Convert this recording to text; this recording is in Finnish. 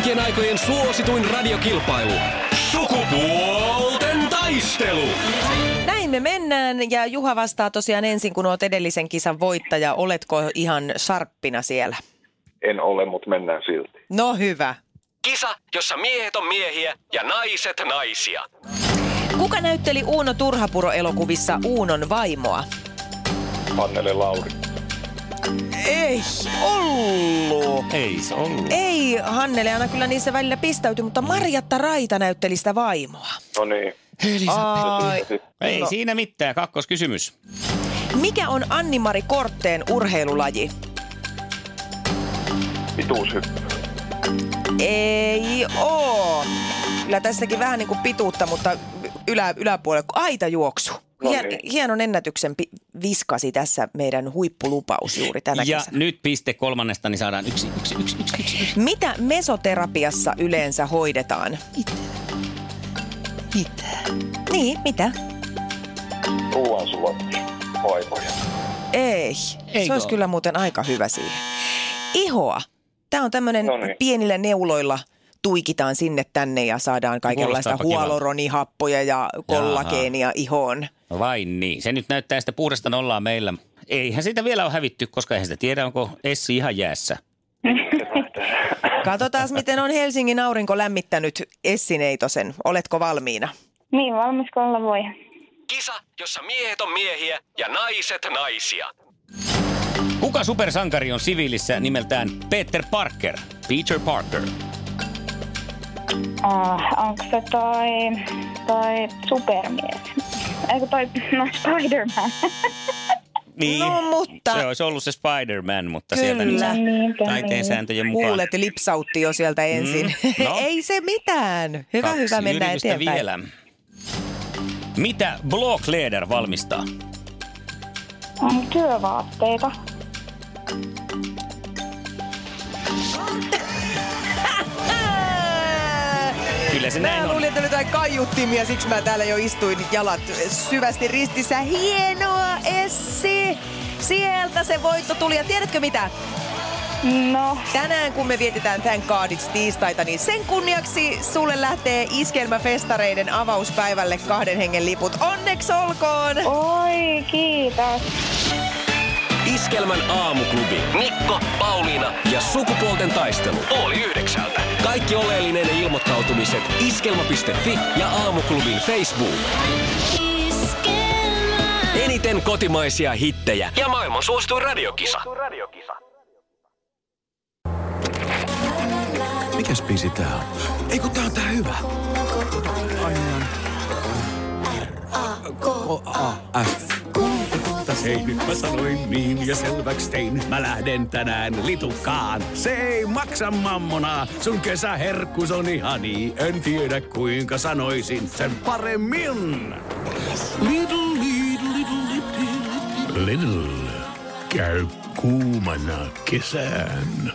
kaikkien aikojen suosituin radiokilpailu. Sukupuolten taistelu. Näin me mennään ja Juha vastaa tosiaan ensin, kun olet edellisen kisan voittaja. Oletko ihan sharppina siellä? En ole, mutta mennään silti. No hyvä. Kisa, jossa miehet on miehiä ja naiset naisia. Kuka näytteli Uuno Turhapuro-elokuvissa Uunon vaimoa? Hannele Lauri. Ei ollut. Ei se ollut. Ei, Hannele aina kyllä niissä välillä pistäytyi, mutta Marjatta Raita näytteli sitä vaimoa. No niin. Ai, Ei No. siinä mitään. Kakkoskysymys. mikä on Anni-Mari Kortteen urheilulaji? Pituushyppy. Ei oo. Kyllä tässäkin vähän niin kuin pituutta, mutta ylä, yläpuolella. Aitajuoksu. No Hien, hienon ennätyksen viskasi tässä meidän huippulupaus juuri tänä Ja kesänä. nyt piste kolmannesta, niin saadaan yksi, yksi, yksi, yksi, yksi. Mitä mesoterapiassa yleensä hoidetaan? Mitä? Mitä? Niin, mitä? Ruoansulatus. Vaivoja. Ei. Eikö Se olisi kyllä muuten aika hyvä siihen. Ihoa. Tämä on tämmöinen No niin. pienillä neuloilla tuikitaan sinne tänne ja saadaan kaikenlaista hualuronihappoja ja kollageenia ihoon. Vai niin. Se nyt näyttää sitä puhdasta nollaa meillä. Eihän sitä vielä ole hävitty, koska eihän sitä tiedä, onko Essi ihan jäässä. Katsotaan, miten on Helsingin aurinko lämmittänyt Essi Neitosen. Oletko valmiina? Niin, valmis kun olla voi. Kisa, jossa miehet on miehiä ja naiset naisia. Kuka supersankari on siviilissä nimeltään Peter Parker? Peter Parker. Uh, onko se toi, toi supermies? Eikö toi, no Spider-Man? Niin. No, mutta- Se olisi ollut se Spider-Man, mutta Kyllä. sieltä nyt niinpä taiteen niin. sääntöjen mukaan. Kuulet, lipsautti jo sieltä ensin. Mm, no. Ei se mitään. Hyvä, Kaksi hyvä, mennään eteenpäin. vielä. Mitä Blockleder valmistaa? On työvaatteita. Kyllä se näin Mä on. luulin, että oli jotain kaiuttimia, siksi mä täällä jo istuin jalat syvästi ristissä. Hienoa, Essi! Sieltä se voitto tuli. Ja tiedätkö mitä? No, Tänään kun me vietetään Thank God It's tiistaita, niin sen kunniaksi sulle lähtee Iskelmäfestareiden avauspäivälle kahden hengen liput. Onneksi olkoon! oi kiitos. Iskelmän aamuklubi. Mikko, Pauliina ja sukupuolten taistelu. Oli yhdeksältä. Kaikki oleellinen ilmoittautumiset iskelma.fi ja aamuklubin Facebook. Eniten kotimaisia hittejä ja maailman suosituin radiokisa. Mikäs biisi tää on? Ei kun tää on tää hyvä. K-A-F. Hei, nyt mä sanoin niin ja selväks tein. Mä lähden tänään litukaan. Se ei maksa mammonaa. Sun kesäherkkus on ihani. En tiedä kuinka sanoisin sen paremmin. Little, little, little, little, little. Käy kuumana kesään.